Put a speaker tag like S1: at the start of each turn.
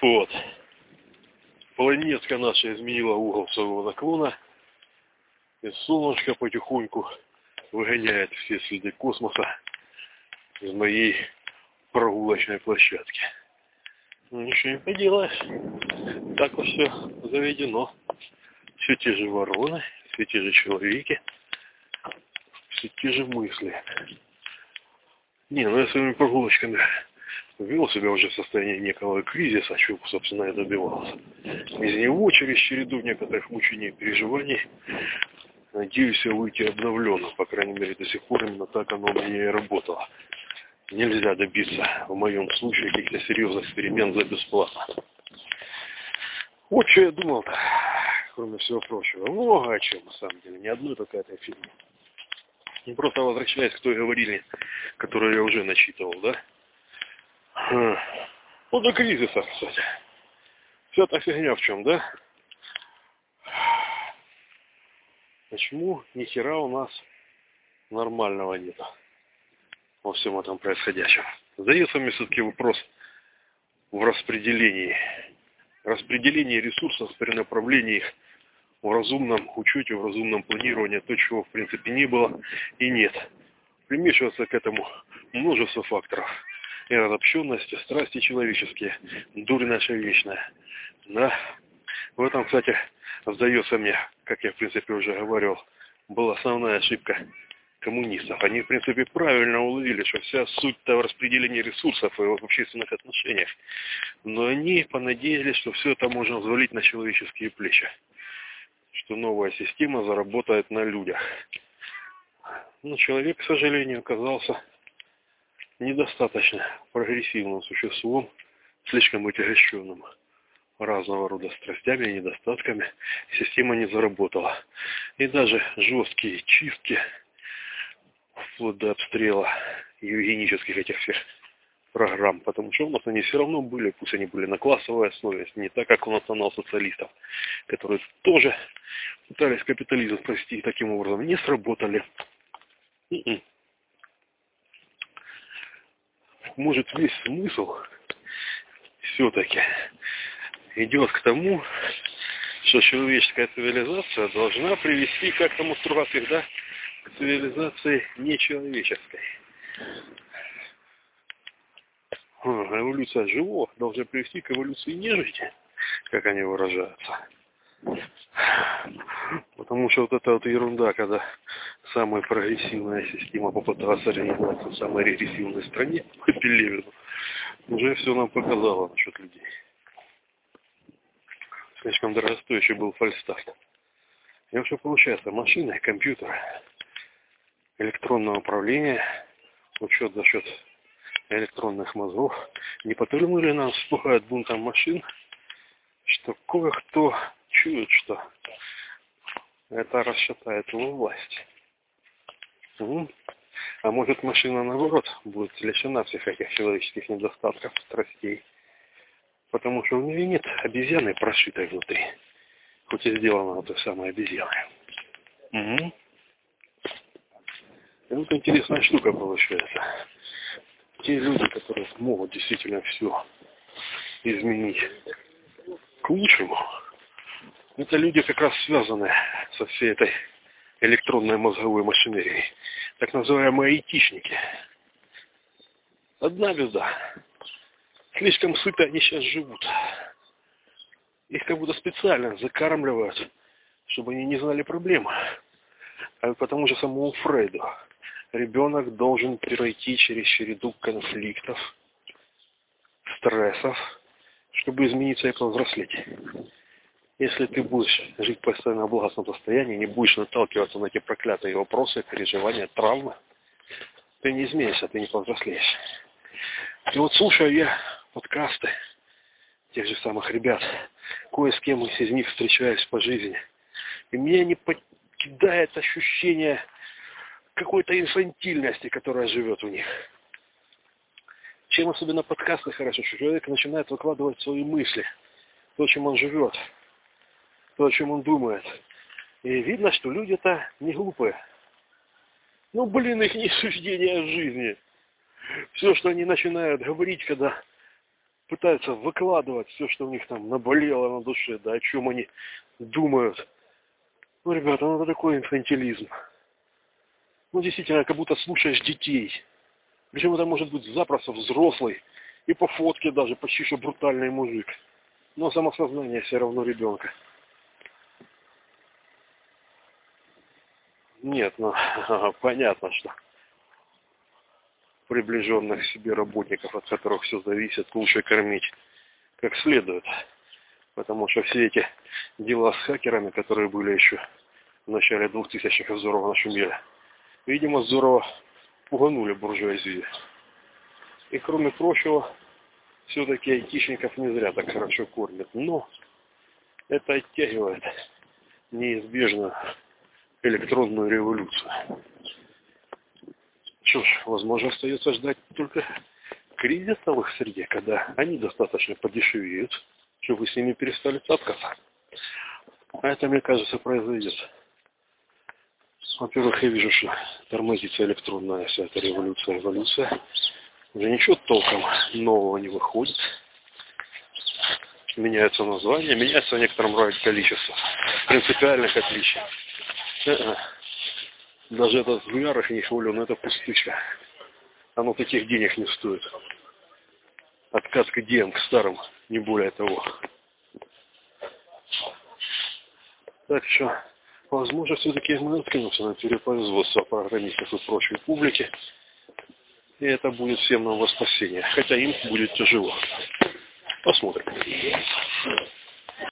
S1: Вот. Планетка наша изменила угол своего наклона. И солнышко потихоньку выгоняет все следы космоса из моей прогулочной площадки. Ну, ничего не поделаешь. Так вот все заведено. Все те же вороны, все те же человеки, все те же мысли. Не, ну я своими прогулочками вел себя уже в состоянии некого кризиса, чего, собственно, я добивался. Из него через череду некоторых мучений и переживаний надеюсь я выйти обновленным, по крайней мере, до сих пор именно так оно у меня и работало. Нельзя добиться, в моем случае, каких-то серьезных перемен за бесплатно. Вот что я думал-то, кроме всего прочего. Много о чем, на самом деле, не одной только этой фирме. И просто возвращаясь к той говорили, которую я уже начитывал, да? Вот до кризиса, кстати. Вся та фигня в чем, да? Почему ни хера у нас нормального нет во всем этом происходящем? Задается мне все-таки вопрос в распределении. Распределении ресурсов при направлении их в разумном учете, в разумном планировании, то, чего в принципе не было и нет. Примешивается к этому множество факторов. И разобщенности, страсти человеческие, дурь наша вечная. Да. В этом, кстати, сдается мне, как я в принципе уже говорил, была основная ошибка коммунистов. Они, в принципе, правильно уловили, что вся суть-то в распределении ресурсов и в общественных отношениях. Но они понадеялись, что все это можно взвалить на человеческие плечи. Что новая система заработает на людях. Но человек, к сожалению, оказался недостаточно прогрессивным существом, слишком отягощенным разного рода страстями и недостатками, система не заработала. И даже жесткие чистки, вплоть до обстрела евгенических этих всех программ, потому что у нас они все равно были, пусть они были на классовой основе, не так, как у национал-социалистов, которые тоже пытались капитализм спасти таким образом, не сработали. Может, весь смысл все-таки идет к тому, что человеческая цивилизация должна привести, как там у Стругацких, да, к цивилизации нечеловеческой. Эволюция живого должна привести к эволюции нежити, как они выражаются. Потому что вот эта вот ерунда, когда самая прогрессивная система попыталась организоваться в самой регрессивной стране, Пелевину, уже все нам показало насчет людей слишком дорогостоящий был фальстарт. И вообще получается, машины, компьютер, электронное управление, учет за счет электронных мозгов, не повернули нам вспухает бунтом машин, что кое-кто чует, что это расшатает его власть. А может машина наоборот будет лишена всех этих человеческих недостатков, страстей потому что у нее нет обезьяны прошитой внутри. Хоть и сделана вот этой самой обезьяной. Угу. И вот интересная штука получается. Те люди, которые могут действительно все изменить к лучшему, это люди как раз связаны со всей этой электронной мозговой машинерией. Так называемые айтишники. Одна беда. Слишком сыто они сейчас живут. Их как будто специально закармливают, чтобы они не знали проблемы. А потому же самому Фрейду ребенок должен пройти через череду конфликтов, стрессов, чтобы измениться и повзрослеть. Если ты будешь жить постоянно в благостном состоянии, не будешь наталкиваться на эти проклятые вопросы, переживания, травмы, ты не изменишься, ты не повзрослеешь. И вот слушаю я подкасты тех же самых ребят. Кое с кем из них встречаюсь по жизни. И меня не покидает ощущение какой-то инфантильности, которая живет у них. Чем особенно подкасты хорошо, что человек начинает выкладывать свои мысли, то, чем он живет, то, о чем он думает. И видно, что люди-то не глупые. Ну, блин, их не суждения о жизни. Все, что они начинают говорить, когда пытаются выкладывать все, что у них там наболело на душе, да, о чем они думают. Ну, ребята, ну это такой инфантилизм. Ну, действительно, как будто слушаешь детей. Причем это может быть запросто взрослый. И по фотке даже почти что брутальный мужик. Но самосознание все равно ребенка. Нет, ну, понятно, что приближенных себе работников, от которых все зависит, лучше кормить как следует. Потому что все эти дела с хакерами, которые были еще в начале 2000-х, здорово нашумели, видимо, здорово пуганули буржуазию. И кроме прочего, все-таки айтишников не зря так хорошо кормят. Но это оттягивает неизбежно электронную революцию. Что ж, возможно, остается ждать только кризиса в их среде, когда они достаточно подешевеют, чтобы с ними перестали цапкаться. А это, мне кажется, произойдет. Во-первых, я вижу, что тормозится электронная вся эта революция, эволюция. Уже ничего толком нового не выходит. Меняются названия, меняется в некотором роде количество принципиальных отличий. Э-э. Даже этот хвалю, но это пустышка. Оно таких денег не стоит. Откат к идеям, к старым, не более того. Так что, возможно, все-таки мы наткнемся на перепроизводство программистов и прочей публики. И это будет всем нам во спасение. Хотя им будет тяжело. Посмотрим.